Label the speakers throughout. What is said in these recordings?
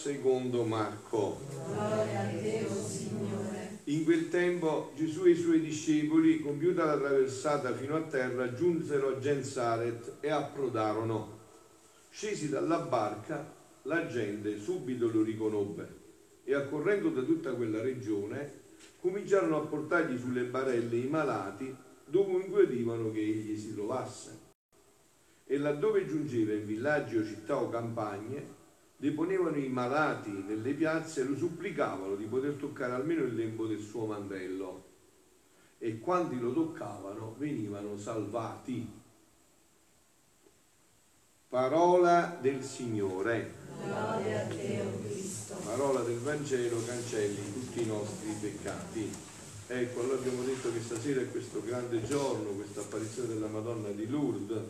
Speaker 1: Secondo Marco.
Speaker 2: Gloria a Dio, Signore.
Speaker 1: In quel tempo Gesù e i suoi discepoli, compiuta la traversata fino a terra, giunsero a Gensaret e approdarono. Scesi dalla barca, la gente subito lo riconobbe e accorrendo da tutta quella regione, cominciarono a portargli sulle barelle i malati dovunque udivano che egli si trovasse. E laddove giungeva in villaggi o città o campagne, deponevano i malati nelle piazze e lo supplicavano di poter toccare almeno il lembo del suo mantello. E quanti lo toccavano venivano salvati. Parola del Signore.
Speaker 2: Gloria a Dio, Cristo.
Speaker 1: Parola del Vangelo cancelli tutti i nostri peccati. Ecco, allora abbiamo detto che stasera è questo grande giorno, questa apparizione della Madonna di Lourdes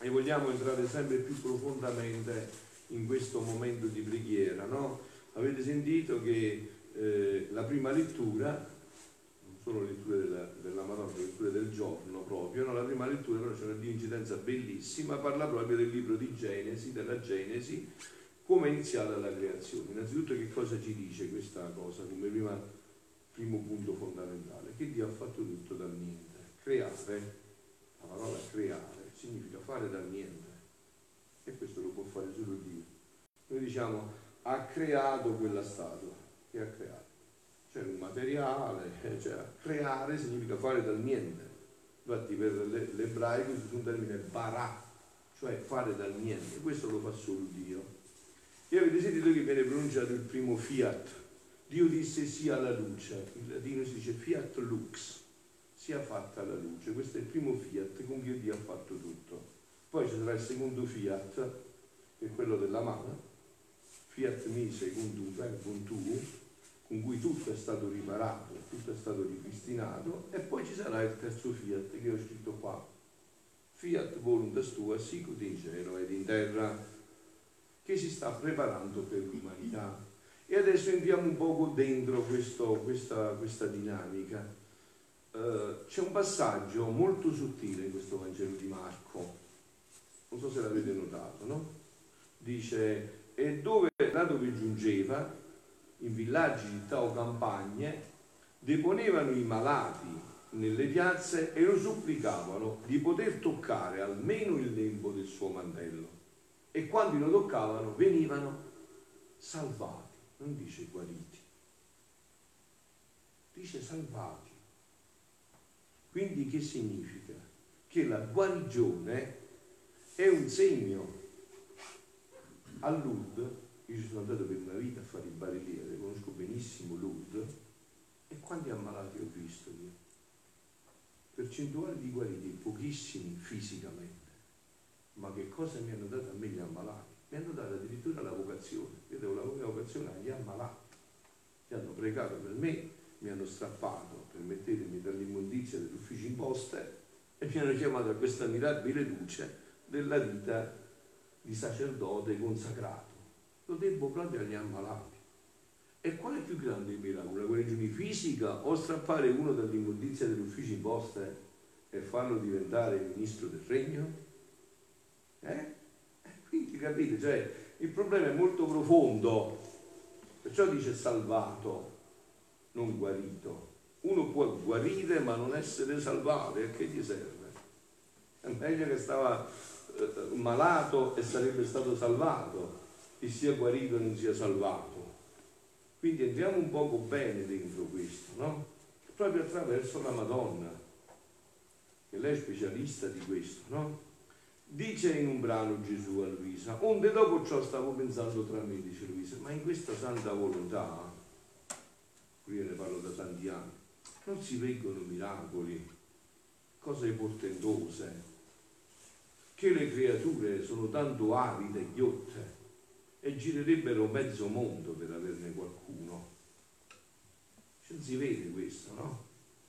Speaker 1: e vogliamo entrare sempre più profondamente in questo momento di preghiera. No? Avete sentito che eh, la prima lettura, non sono letture della, della Madonna, letture del giorno proprio, no? la prima lettura però c'è una incidenza bellissima, parla proprio del libro di Genesi, della Genesi, come è iniziata la creazione. Innanzitutto che cosa ci dice questa cosa come prima, primo punto fondamentale? Che Dio ha fatto tutto dal niente. Creare, la parola creare, significa fare dal niente. E questo lo può fare solo Dio. Noi diciamo ha creato quella statua. Che ha creato? C'è un materiale, cioè creare significa fare dal niente. Infatti per l'ebraico si usa un termine barà, cioè fare dal niente. Questo lo fa solo Dio. E avete sentito che viene pronunciato il primo fiat. Dio disse sia la luce. In latino si dice fiat lux, sia fatta la luce. Questo è il primo fiat con cui Dio ha fatto tutto. Poi ci sarà il secondo fiat, che è quello della mano, fiat mi secundum verbum tu, con cui tutto è stato riparato, tutto è stato ripristinato, e poi ci sarà il terzo fiat che ho scritto qua. Fiat voluntas tua sicut in cielo ed in terra, che si sta preparando per l'umanità. E adesso entriamo un poco dentro questo, questa, questa dinamica. Uh, c'è un passaggio molto sottile in questo Vangelo di Marco, non so se l'avete notato, no? Dice, e dove, là dove giungeva, in villaggi, città o campagne, deponevano i malati nelle piazze e lo supplicavano di poter toccare almeno il lembo del suo mantello. E quando lo toccavano venivano salvati, non dice guariti, dice salvati. Quindi che significa? Che la guarigione è un segno. A Lourdes, io ci sono andato per una vita a fare i barelliere, conosco benissimo Lourdes, e quanti ammalati ho visto io? Percentuali di guariti, pochissimi fisicamente, ma che cosa mi hanno dato a me gli ammalati? Mi hanno dato addirittura la vocazione, io devo la vocazione agli ammalati, che hanno pregato per me, mi hanno strappato, permettetemi, dall'immondizia degli uffici imposte e mi hanno chiamato a questa mirabile luce della vita di sacerdote consacrato. Lo devo proprio agli ammalati. E qual è più grande miracolo? La guarigione fisica o strappare uno dall'immondizia degli uffici imposte e farlo diventare ministro del regno? Eh? Quindi capite, cioè, il problema è molto profondo, perciò dice salvato, non guarito. Uno può guarire ma non essere salvato, e a che gli serve? È meglio che stava eh, malato e sarebbe stato salvato, che sia guarito e non sia salvato. Quindi entriamo un poco bene dentro questo, no? Proprio attraverso la Madonna, che lei è specialista di questo, no? Dice in un brano Gesù a Luisa, onde dopo ciò stavo pensando tra me, dice Luisa, ma in questa santa volontà, qui ne parlo da tanti anni, non si vengono miracoli, cose portentose, che le creature sono tanto avide e ghiotte e girerebbero mezzo mondo per averne qualcuno. Non si vede questo, no?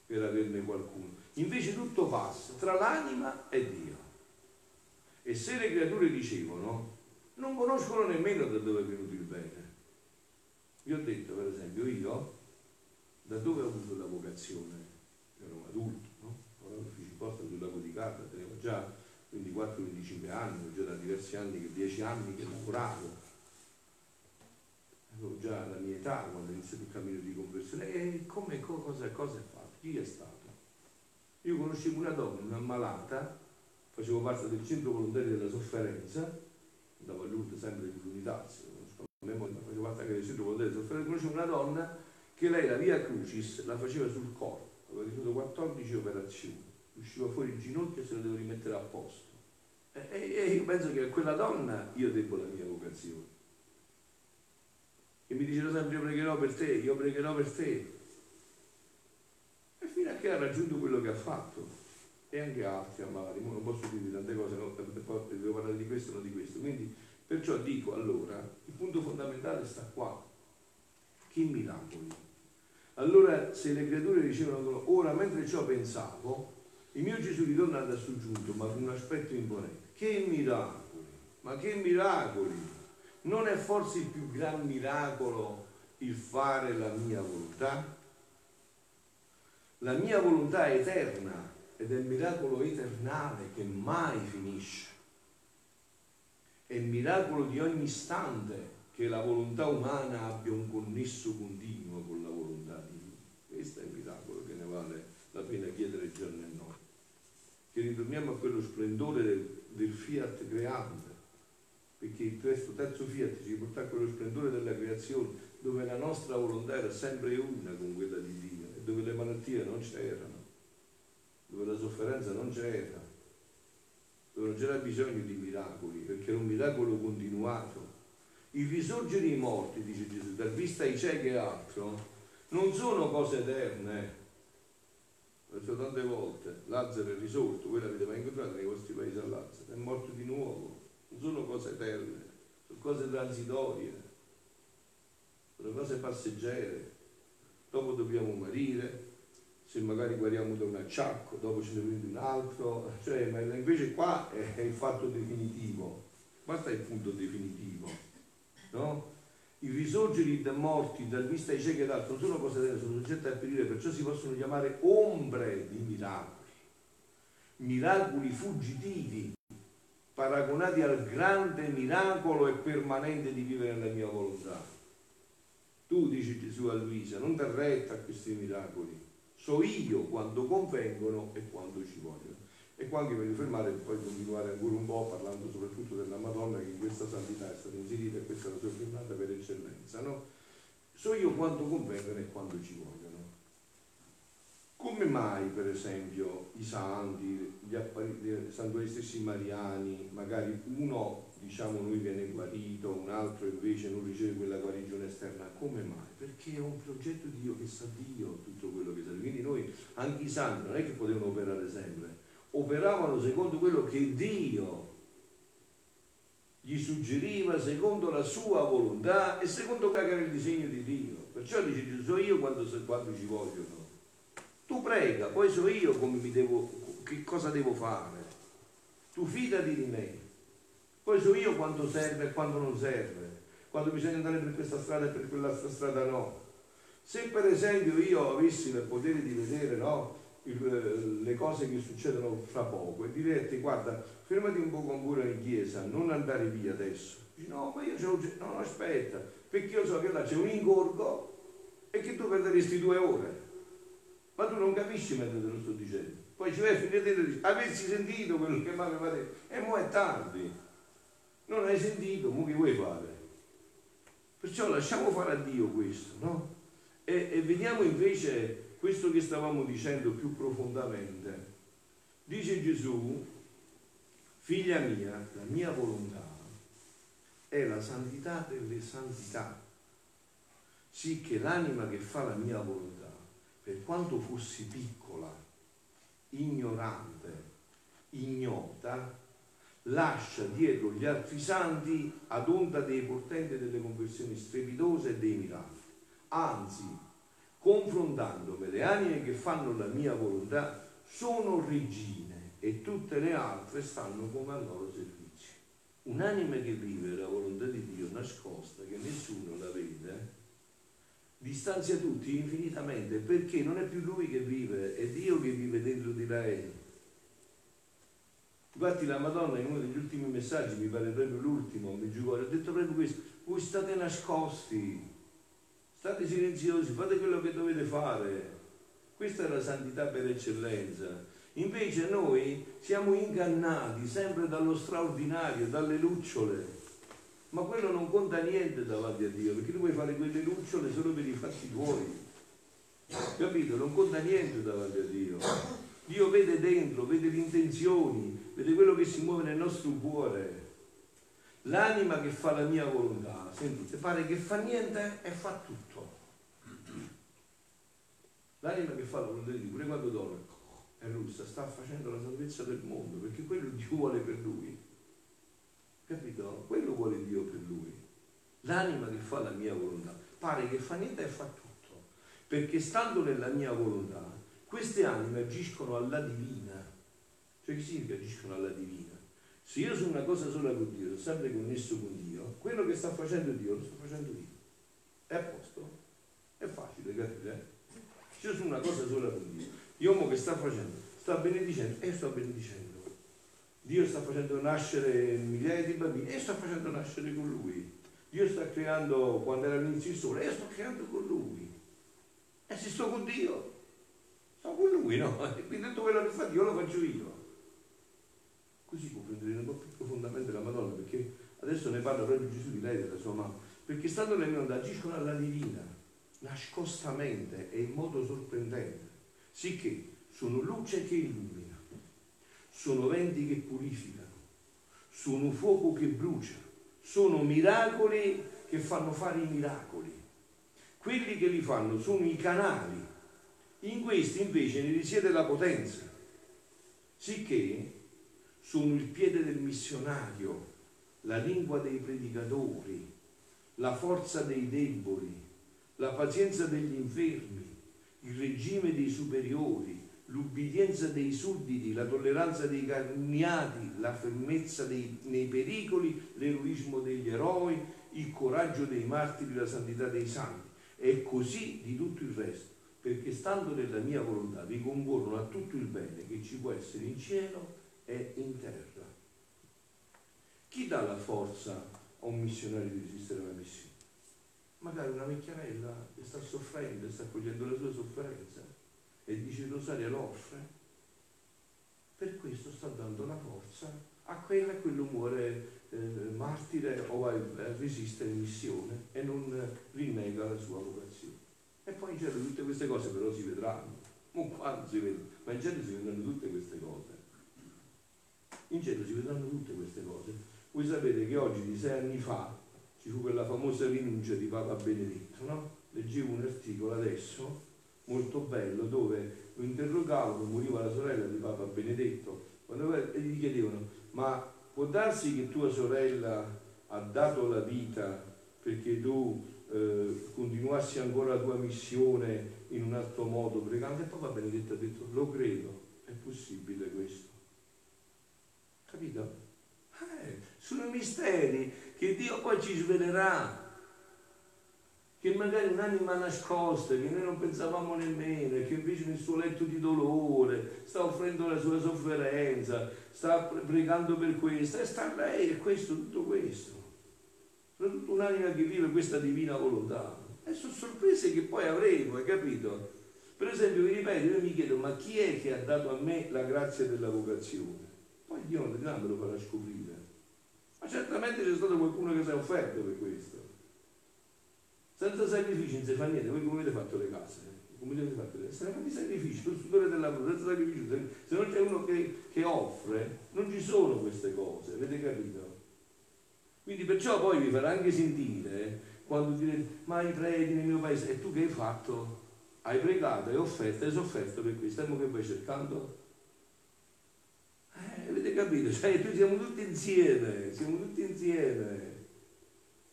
Speaker 1: Per averne qualcuno. Invece tutto passa tra l'anima e Dio. E se le creature dicevono, non conoscono nemmeno da dove è venuto il bene. Vi ho detto, per esempio, io da dove ho avuto la vocazione? Ero un adulto, no? Ora l'ufficio posta sul lago di Capra, tenevo già 24-25 anni, ho già da diversi anni, 10 anni che lavoravo. età, quando ha iniziato il cammino di conversione, e come, cosa, cosa è fatto? Chi è stato? Io conoscevo una donna, una malata, facevo parte del centro volontario della sofferenza, andavo a Lourdes sempre di l'unità, facevo parte anche del centro volontario della sofferenza, conoscevo una donna che lei la via Crucis la faceva sul corpo, aveva ricevuto 14 operazioni, usciva fuori il ginocchio e se lo devo rimettere a posto. E, io penso che a quella donna io devo la mia vocazione. E mi diceva sempre io pregherò per te, io pregherò per te. E fino a che ha raggiunto quello che ha fatto. E anche altri amati, non posso dire tante cose, no, devo parlare di questo, non di questo. Quindi, perciò dico allora, il punto fondamentale sta qua. Che miracoli. Allora, se le creature dicevano, ora mentre ciò pensavo, il mio Gesù ritorna da soggiunto, ma con un aspetto imponente. Che miracoli! Ma che miracoli! Non è forse il più gran miracolo il fare la mia volontà? La mia volontà è eterna ed è il miracolo eternale che mai finisce. È il miracolo di ogni istante che la volontà umana abbia un connesso continuo con la volontà di Dio. Questo è il miracolo che ne vale la pena chiedere giorno e notte. Che ritorniamo a quello splendore del, del fiat creante perché il terzo, fiat ci porta a quello splendore della creazione dove la nostra volontà era sempre una con quella di Dio e dove le malattie non c'erano, dove la sofferenza non c'era, dove non c'era bisogno di miracoli, perché era un miracolo continuato. Il risorgere i morti, dice Gesù, dar vista ai ciechi e altro, non sono cose eterne. Detto tante volte, Lazzaro è risorto, voi l'avete mai incontrato nei vostri paesi a Lazzaro, è morto di nuovo non sono cose eterne, sono cose transitorie, sono cose passeggere. Dopo dobbiamo morire, se magari guariamo da un acciacco, dopo ce ne prende un altro, cioè, ma invece qua è il fatto definitivo, qua sta il punto definitivo, no? I risorgeri da morti, dal vista ai ciechi ed altro, non sono cose eterne, sono soggette a perire, perciò si possono chiamare ombre di miracoli, miracoli fuggitivi, paragonati al grande miracolo e permanente di vivere nella mia volontà. Tu, dice Gesù a Luisa, non dar retta a questi miracoli, so io quando convengono e quando ci vogliono. E qua anche voglio fermare e poi continuare ancora un po' parlando soprattutto della Madonna che in questa santità è stata inserita e questa è la sua giornata per eccellenza. No? So io quando convengono e quando ci vogliono. Come mai, per esempio, i santi, gli i santuari stessi mariani, magari uno, diciamo, noi viene guarito, un altro invece non riceve quella guarigione esterna? Come mai? Perché è un progetto di Dio che sa Dio tutto quello che sa. Quindi noi, anche i santi, non è che potevano operare sempre, operavano secondo quello che Dio gli suggeriva secondo la sua volontà e secondo quello che era il disegno di Dio. Perciò dice Gesù io quando, quando ci vogliono. Tu prega, poi so io come mi devo, che cosa devo fare. Tu fidati di me. Poi so io quando serve e quando non serve. Quando bisogna andare per questa strada e per quella strada no. Se per esempio io avessi il potere di vedere no, il, le cose che succedono fra poco e direi guarda, fermati un po' ancora in chiesa, non andare via adesso. Dici, no, ma io c'ho, no, aspetta, perché io so che là c'è un ingorgo e che tu perderesti due ore ma tu non capisci mentre te lo sto dicendo. Poi ci vai a finire e dici, avessi sentito quello che mi aveva detto, e mo è tardi. Non hai sentito, mo che vuoi fare? Perciò lasciamo fare a Dio questo, no? E, e vediamo invece questo che stavamo dicendo più profondamente. Dice Gesù, figlia mia, la mia volontà è la santità delle santità, sì che l'anima che fa la mia volontà per quanto fossi piccola, ignorante, ignota, lascia dietro gli altri santi ad onda dei portenti delle conversioni strepitose e dei miracoli. Anzi, confrontandomi le anime che fanno la mia volontà, sono regine e tutte le altre stanno come al loro servizio. Un'anima che vive la volontà di Dio nascosta, che nessuno la vede, distanzia tutti infinitamente perché non è più lui che vive, è Dio che vive dentro di lei. Infatti la Madonna in uno degli ultimi messaggi, mi pare proprio l'ultimo, mi giugò, ha detto proprio questo, voi state nascosti, State silenziosi, fate quello che dovete fare. Questa è la santità per eccellenza. Invece noi siamo ingannati sempre dallo straordinario, dalle lucciole. Ma quello non conta niente davanti a Dio, perché tu puoi fare quelle lucciole solo per i fatti tuoi. Capito? Non conta niente davanti a Dio. Dio vede dentro, vede le intenzioni, vede quello che si muove nel nostro cuore. L'anima che fa la mia volontà, sentite, pare che fa niente e fa tutto. L'anima che fa la volontà di Dio, pure quando dorme, è russa, sta facendo la salvezza del mondo, perché quello Dio vuole per lui. Capito? Quello vuole Dio per lui. L'anima che fa la mia volontà, pare che fa niente e fa tutto. Perché stando nella mia volontà, queste anime agiscono alla divina. Cioè che significa agiscono alla divina? Se io sono una cosa sola con Dio, sono sempre connesso con Dio, quello che sta facendo Dio lo sto facendo io. È a posto? È facile capire? Eh? Se io sono una cosa sola con Dio, Dio che sta facendo? Sta benedicendo e io sto benedicendo. Dio sta facendo nascere migliaia di bambini e io sto facendo nascere con Lui. Dio sta creando, quando era all'inizio il sole, io sto creando con Lui. E se sto con Dio, sto con Lui, no? E quindi tutto quello che fa Dio lo faccio io. Così comprenderete un po' più profondamente la Madonna, perché adesso ne parla proprio Gesù di lei, della sua mamma. Perché stando nelle mie agiscono alla divina, nascostamente e in modo sorprendente, sicché sono luce che illumina, sono venti che purificano, sono fuoco che brucia, sono miracoli che fanno fare i miracoli. Quelli che li fanno sono i canali, in questi invece ne risiede la potenza, sicché sono il piede del missionario, la lingua dei predicatori, la forza dei deboli, la pazienza degli infermi, il regime dei superiori, l'ubbidienza dei sudditi, la tolleranza dei calunniati, la fermezza dei, nei pericoli, l'eroismo degli eroi, il coraggio dei martiri, la santità dei santi. E così di tutto il resto, perché stando nella mia volontà vi concorrono a tutto il bene che ci può essere in cielo è in terra. Chi dà la forza a un missionario di resistere alla missione? Magari una vecchiarella che sta soffrendo e sta cogliendo la sua sofferenza e dice il rosario l'offre. Per questo sta dando la forza a quella e quello muore eh, martire o va a resistere in missione e non rinnega la sua vocazione. E poi in cielo tutte queste cose però si vedranno. Vedono, ma in cielo si vedranno tutte queste cose. In cielo si vedranno tutte queste cose. Voi sapete che oggi, di sei anni fa, ci fu quella famosa rinuncia di Papa Benedetto, no? Leggevo un articolo adesso, molto bello, dove lo interrogavo, moriva la sorella di Papa Benedetto, e gli chiedevano, ma può darsi che tua sorella ha dato la vita perché tu eh, continuassi ancora la tua missione in un altro modo pregando? E Papa Benedetto ha detto, lo credo, è possibile questo. Capito? Eh, sono misteri che Dio poi ci svelerà. Che magari un'anima nascosta, che noi non pensavamo nemmeno, che invece nel suo letto di dolore sta offrendo la sua sofferenza, sta pregando per questo, e sta lei, e questo, tutto questo. Un'anima che vive questa divina volontà. E sono sorprese che poi avremo, hai capito? Per esempio, vi ripeto, io mi chiedo, ma chi è che ha dato a me la grazia della vocazione? Dio me lo farà scoprire. Ma certamente c'è stato qualcuno che si è offerto per questo. Senza sacrifici non si fa niente. Voi come avete fatto le case? Come avete fatto le case? Fate sacrifici, lo sudore del lavoro, senza sacrificio. Se non c'è uno che, che offre, non ci sono queste cose, avete capito? Quindi perciò poi vi farà anche sentire quando direte, ma i preti nel mio paese, e tu che hai fatto? Hai pregato, hai offerto, hai sofferto per questo, e che vai cercando? Capito? Cioè, noi siamo tutti insieme, siamo tutti insieme.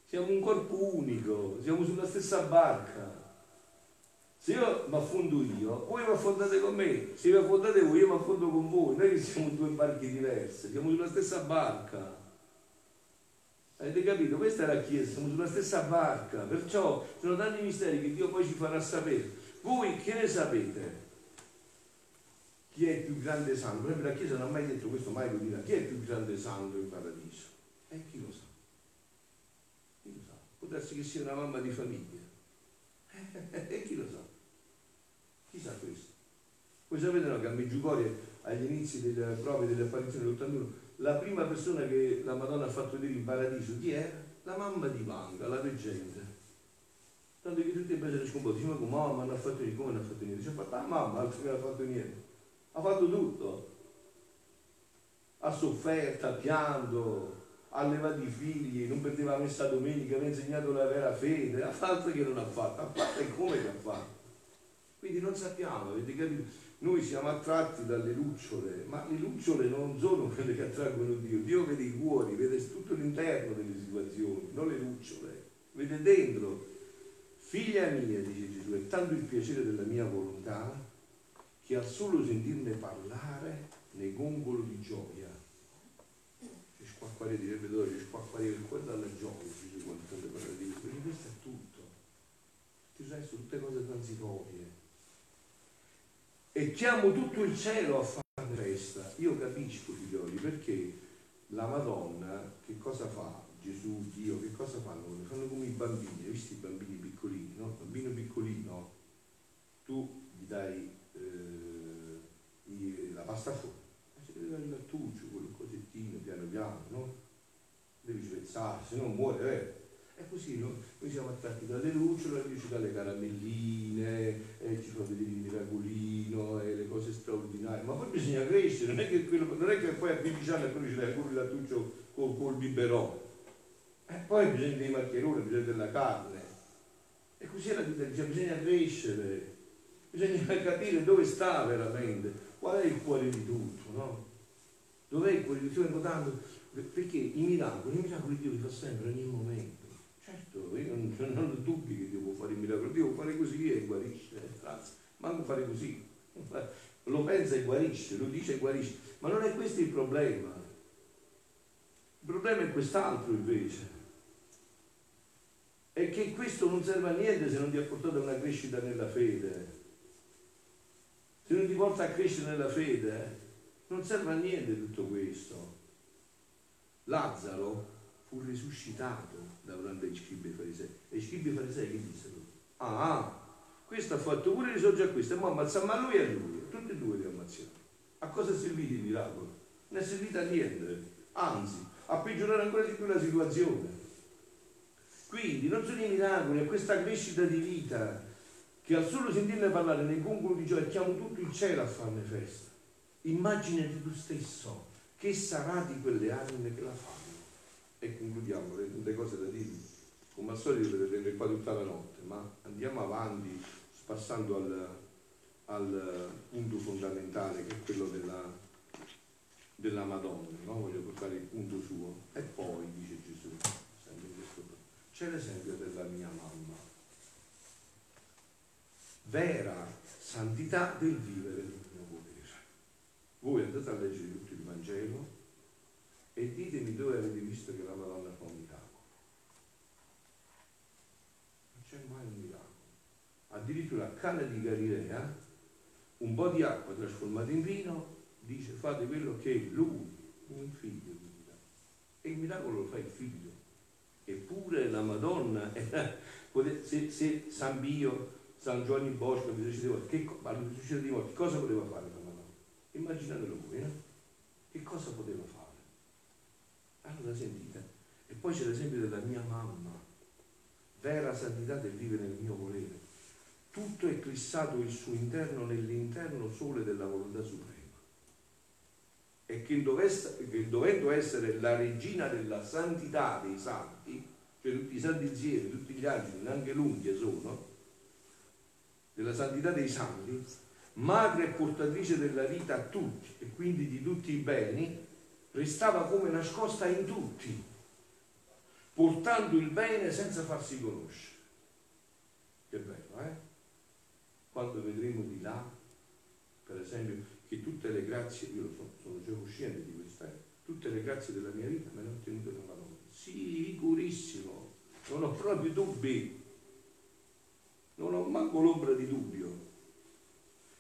Speaker 1: Siamo un corpo unico, siamo sulla stessa barca. Se io mi affondo io, voi vi affondate con me. Se vi affondate voi, io mi affondo con voi. Noi siamo due barche diverse, siamo sulla stessa barca. Avete capito? Questa è la Chiesa, siamo sulla stessa barca. Perciò sono tanti misteri che Dio poi ci farà sapere. Voi che ne sapete? Chi è il più grande santo? La Chiesa non ha mai detto questo, mai lo dirà. Chi è il più grande santo in paradiso? E chi lo sa? Chi lo sa? Può che sia una mamma di famiglia. e chi lo sa? Chi sa questo? Voi sapete no, che a Meggiugorie, agli inizi delle prove delle apparizioni dell'81, la prima persona che la Madonna ha fatto vedere in paradiso, chi era? La mamma di Vanga, la reggente. Tanto che tutti invece ne scomposti, ma come mamma non ha fatto niente, come non ha fatto niente? Dice, fatto la mamma, altro che non ha fatto niente. Ha fatto tutto. Ha sofferto, ha pianto, ha levato i figli, non perdeva la messa domenica, aveva insegnato la vera fede, ha fatto che non ha fatto, ha fatto e come che ha fatto. Quindi non sappiamo, avete capito? Noi siamo attratti dalle lucciole, ma le lucciole non sono quelle che attraggono Dio. Dio vede i cuori, vede tutto l'interno delle situazioni, non le lucciole, vede dentro. Figlia mia, dice Gesù, è tanto il piacere della mia volontà che al solo sentirne parlare ne gongolo di gioia. Ci squacquare, direbbe dove, ci squacquare il cuore dalla gioia, Gesù quando sente parlare di questo, questo è tutto. Ci sono tutte cose transitorie e chiamo tutto il cielo a fare festa. Io capisco, figlioli, perché la Madonna che cosa fa? Gesù, Dio, che cosa fanno? Fanno come i bambini, hai visto i bambini piccolini, no? Bambino piccolino, tu gli dai pasta dare il lattuccio, quel cosettino, piano piano, no? Devi spezzare, se no muore, eh? E così no? noi siamo attratti dalle lucciole, lui ci dà le caramelline, e ci vedere il miracolino e le cose straordinarie. Ma poi bisogna crescere, non è che, quello, non è che poi a 15 anni poi ci dai pure lattuccio col, col biberò. E poi bisogna dei maccheroni, bisogna della carne. E così è la vita, bisogna crescere, bisogna capire dove sta veramente, qual è il cuore di tutto, no? Dov'è il cuore di tutto? Perché i miracoli, i miracoli Dio li fa sempre, ogni momento. Certo, io non, non ho dubbi che Dio può fare il miracolo, Dio può fare così e guarisce, anzi, manco fare così. Lo pensa e guarisce, lo dice e guarisce. Ma non è questo il problema. Il problema è quest'altro invece. È che questo non serve a niente se non ti ha portato a una crescita nella fede. Se non ti porta a crescere nella fede, non serve a niente tutto questo. Lazzaro fu risuscitato davanti ai scribi e farisei. E i scribi e farisei che dissero? Ah, questo ha fatto pure risorgere a questo, e mo ammazziamo a lui e a lui, tutti e due li ammazziamo. A cosa è servito il miracolo? Non è servito a niente, anzi, a peggiorare ancora di più la situazione. Quindi non sono i miracoli, è questa crescita di vita che al solo sentirne parlare nei concoli di gioia chiamo tutto il cielo a farne festa. Immaginati tu stesso che sarà di quelle anime che la fanno e concludiamo le, cose da dire. Come al solito potete tenere qua tutta la notte, ma andiamo avanti passando al, al punto fondamentale che è quello della, della Madonna, no? voglio portare il punto suo. E poi, dice Gesù, sempre questo, c'è l'esempio della mia mamma. Vera santità del vivere del mio volere. Voi andate a leggere tutto il Vangelo e ditemi dove avete visto che la Madonna fa un miracolo. Non c'è mai un miracolo. Addirittura a Cana di Galilea, un po' di acqua trasformata in vino, dice fate quello che lui, un figlio, vi dirà. E il miracolo lo fa il figlio. Eppure la Madonna, se, se San Bio, San Giovanni Bosco vi succedeva, che, alla risurrezione di morti, cosa poteva fare la Madonna? Immaginatelo voi, no? Che cosa poteva fare? Allora sentite, e poi c'è l'esempio della mia mamma, vera santità del vivere nel mio volere. Tutto è clissato il suo interno nell'interno sole della volontà suprema. E che, dovesse, che dovendo essere la regina della santità dei santi, cioè tutti i santi insieme, tutti gli angeli, anche l'unghia sono, della santità dei santi, madre e portatrice della vita a tutti e quindi di tutti i beni, restava come nascosta in tutti, portando il bene senza farsi conoscere. Che bello, eh? Quando vedremo di là, per esempio, che tutte le grazie, io sono, sono già cosciente di questo, eh? tutte le grazie della mia vita me le ho ottenute da Madonna. Sicurissimo, non ho proprio dubbi, non ho manco l'ombra di dubbio.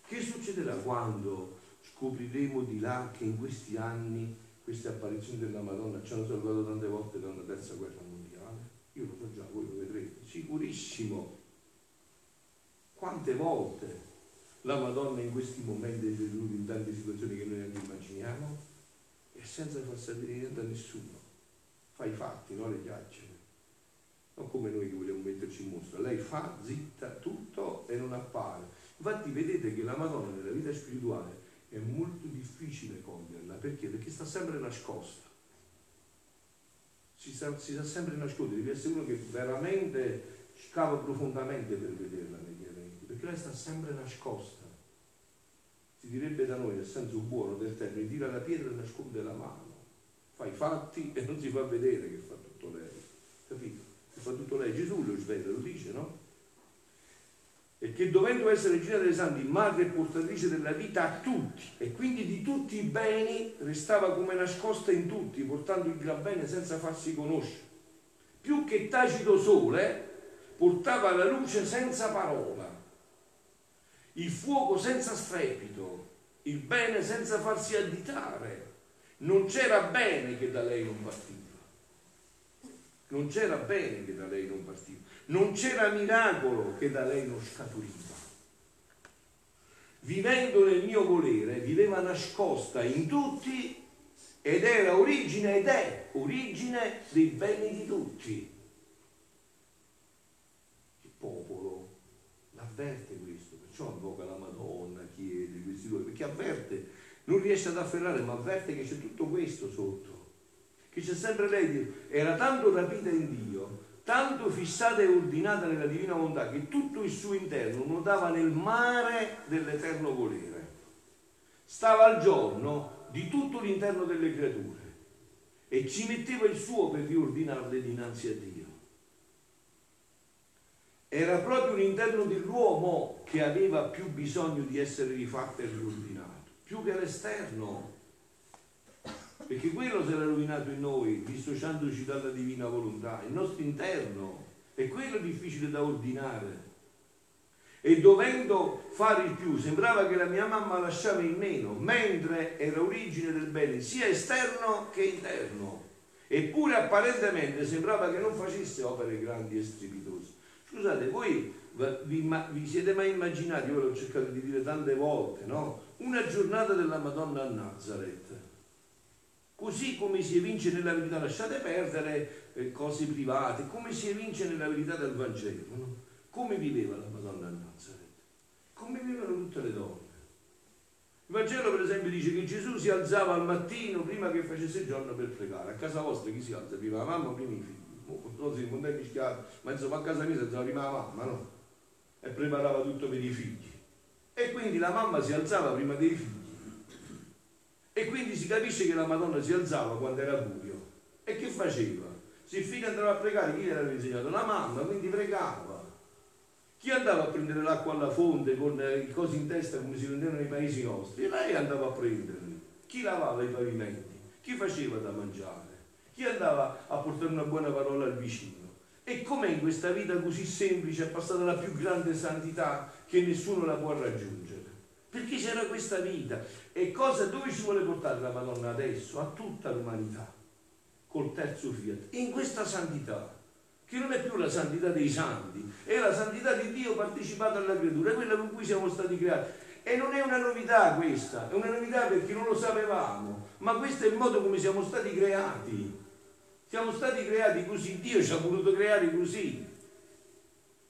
Speaker 1: Che succederà quando scopriremo di là che in questi anni queste apparizioni della Madonna ci hanno salvato tante volte da una terza guerra mondiale? Io lo so già, voi lo vedrete, sicurissimo. quante volte la Madonna in questi momenti è intervenuta in tante situazioni che noi non immaginiamo e senza far sapere niente a nessuno. Fa i fatti, non le chiacchiere. Non come noi che vogliamo metterci in mostra. Lei fa zitta tutto e non appare. Infatti vedete che la Madonna nella vita spirituale è molto difficile coglierla. Perché? Perché sta sempre nascosta. Si sa, si sa sempre nascondere, devi essere uno che veramente scava profondamente per vederla negli eventi, perché lei sta sempre nascosta. Si direbbe da noi, nel senso buono del termine, tira la pietra e nasconde la mano. Fa i fatti e non si fa vedere che fa tutto lei. Capito? Che fa tutto lei. Gesù lo svela, lo dice, no? e che dovendo essere regina dei santi, madre portatrice della vita a tutti, e quindi di tutti i beni, restava come nascosta in tutti, portando il gran bene senza farsi conoscere. Più che tacito sole, portava la luce senza parola, il fuoco senza strepito, il bene senza farsi additare. Non c'era bene che da lei non partiva. Non c'era bene che da lei non partiva. Non c'era miracolo che da lei non scaturiva. Vivendo nel mio volere, viveva nascosta in tutti ed era origine ed è origine dei beni di tutti. Il popolo l'avverte questo, perciò invoca la Madonna, chiede questi due, perché avverte, non riesce ad afferrare, ma avverte che c'è tutto questo sotto. Che c'è sempre lei, era tanto rapita in Dio tanto fissata e ordinata nella divina volontà che tutto il suo interno nuotava nel mare dell'eterno volere. Stava al giorno di tutto l'interno delle creature e ci metteva il suo per riordinarle dinanzi a Dio. Era proprio l'interno dell'uomo che aveva più bisogno di essere rifatto e riordinato, più che l'esterno perché quello si era rovinato in noi, dissociandoci dalla divina volontà, il nostro interno, è quello difficile da ordinare. E dovendo fare il più, sembrava che la mia mamma lasciava il meno, mentre era origine del bene sia esterno che interno. Eppure apparentemente sembrava che non facesse opere grandi e strepitose. Scusate, voi vi, vi siete mai immaginati, io l'ho cercato di dire tante volte, no? Una giornata della Madonna a Nazareth Così come si evince nella verità, lasciate perdere eh, cose private, come si evince nella verità del Vangelo, no? come viveva la Madonna a Nazareth, come vivevano tutte le donne. Il Vangelo per esempio dice che Gesù si alzava al mattino prima che facesse il giorno per pregare. A casa vostra chi si alza? Prima la mamma o prima i figli? Non si può mischiare, ma insomma a casa mia si alzava prima la mamma, no? E preparava tutto per i figli. E quindi la mamma si alzava prima dei figli e quindi si capisce che la Madonna si alzava quando era buio. E che faceva? Se il figlio andava a pregare, chi aveva insegnato? La mamma, quindi pregava. Chi andava a prendere l'acqua alla fonte con i cosi in testa come si prendevano nei paesi nostri? E lei andava a prenderli. Chi lavava i pavimenti? Chi faceva da mangiare? Chi andava a portare una buona parola al vicino? E com'è in questa vita così semplice è passata la più grande santità che nessuno la può raggiungere? Perché c'era questa vita. E cosa, dove ci vuole portare la Madonna adesso? A tutta l'umanità, col terzo fiat, in questa santità, che non è più la santità dei santi, è la santità di Dio partecipata alla creatura, è quella con cui siamo stati creati. E non è una novità questa, è una novità perché non lo sapevamo, ma questo è il modo come siamo stati creati. Siamo stati creati così, Dio ci ha voluto creare così,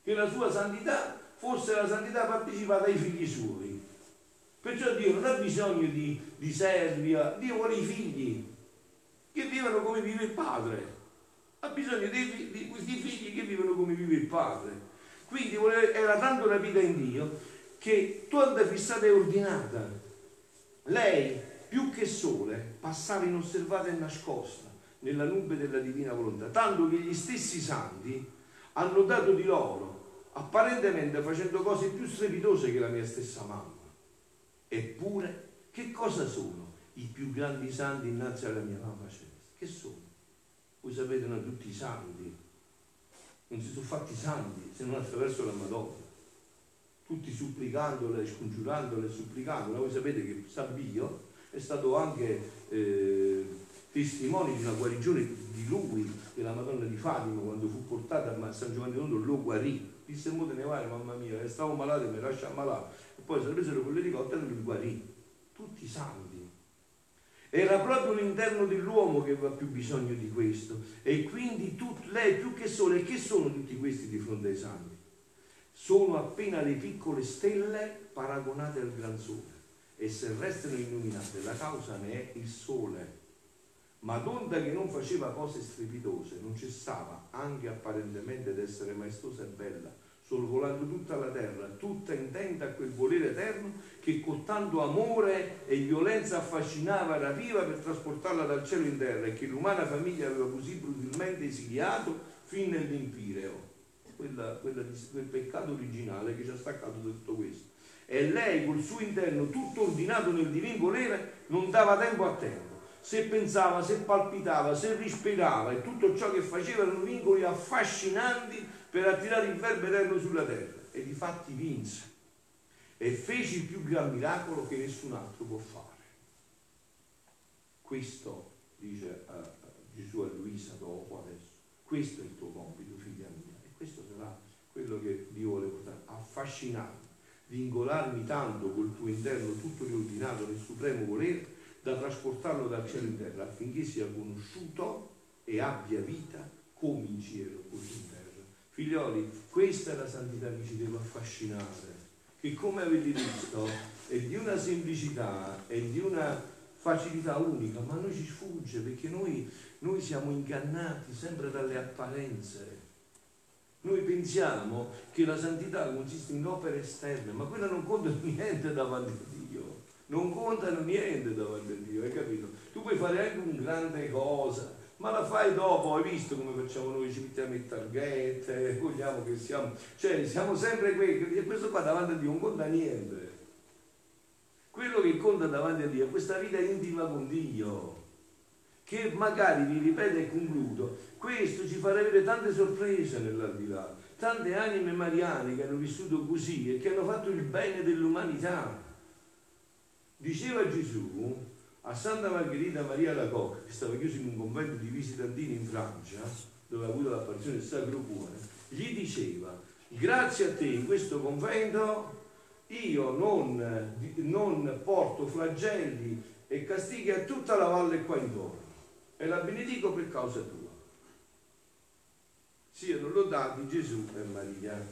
Speaker 1: che la sua santità fosse la santità partecipata ai figli suoi. Perciò Dio non ha bisogno di, di servi, Dio vuole i figli che vivano come vive il Padre. Ha bisogno di, di questi figli che vivono come vive il Padre. Quindi era tanto rapita in Dio che tutta fissata e ordinata. Lei, più che sole, passava inosservata e nascosta nella nube della divina volontà, tanto che gli stessi santi hanno dato di loro, apparentemente facendo cose più strepitose che la mia stessa mamma. Eppure, che cosa sono i più grandi santi innanzi alla mia mamma celeste? Che sono? Voi sapete, no, tutti i santi. Non si sono fatti santi se non attraverso la Madonna. Tutti supplicandola, scongiurandola e supplicandola. Voi sapete che Sabbio è stato anche eh, testimone di una guarigione di lui che la Madonna di Fatima quando fu portata a San Giovanni Tondo lo guarì. Disse mo te ne vai mamma mia, stavo malato e mi lascia ammalare. Poi se presero con l'elicottero e li guarì. Tutti santi. Era proprio l'interno dell'uomo che aveva più bisogno di questo. E quindi tut, lei più che sole, e che sono tutti questi di fronte ai santi? Sono appena le piccole stelle paragonate al gran sole. E se restano illuminate, la causa ne è il sole ma d'onda che non faceva cose strepitose, non cessava anche apparentemente d'essere maestosa e bella, sorvolando tutta la terra, tutta intenta a quel volere eterno che con tanto amore e violenza affascinava rapiva per trasportarla dal cielo in terra e che l'umana famiglia aveva così brutalmente esiliato fin nell'empireo, quella, quella, quel peccato originale che ci ha staccato da tutto questo. E lei col suo interno tutto ordinato nel divin volere non dava tempo a tempo se pensava, se palpitava, se respirava e tutto ciò che faceva erano vincoli affascinanti per attirare il verbo eterno sulla terra. E di fatti vinse e fece il più gran miracolo che nessun altro può fare. Questo, dice uh, Gesù a Luisa dopo adesso, questo è il tuo compito, figlia mia, e questo sarà quello che Dio vuole portare, affascinarmi, vincolarmi tanto col tuo interno tutto riordinato nel supremo volere da trasportarlo dal cielo in terra affinché sia conosciuto e abbia vita come in cielo così in terra. Figlioli, questa è la santità che ci deve affascinare, che come avete visto è di una semplicità e di una facilità unica, ma noi ci sfugge perché noi, noi siamo ingannati sempre dalle apparenze. Noi pensiamo che la santità consiste in opere esterne, ma quella non conta niente davanti a Dio non contano niente davanti a Dio, hai capito? Tu puoi fare anche un grande cosa, ma la fai dopo, hai visto come facciamo noi, ci mettiamo in targhette, vogliamo che siamo, cioè siamo sempre e questo qua davanti a Dio non conta niente. Quello che conta davanti a Dio è questa vita intima con Dio, che magari, vi ripeto e concludo, questo ci farà avere tante sorprese nell'aldilà, tante anime mariane che hanno vissuto così e che hanno fatto il bene dell'umanità Diceva Gesù a Santa Margherita Maria Lacoque, che stava chiusa in un convento di visitantini in Francia, dove ha avuto l'apparizione del Sacro Cuore, gli diceva, grazie a te in questo convento io non, non porto flagelli e castighi a tutta la valle qua intorno e la benedico per causa tua. Siano lodati Gesù e Maria.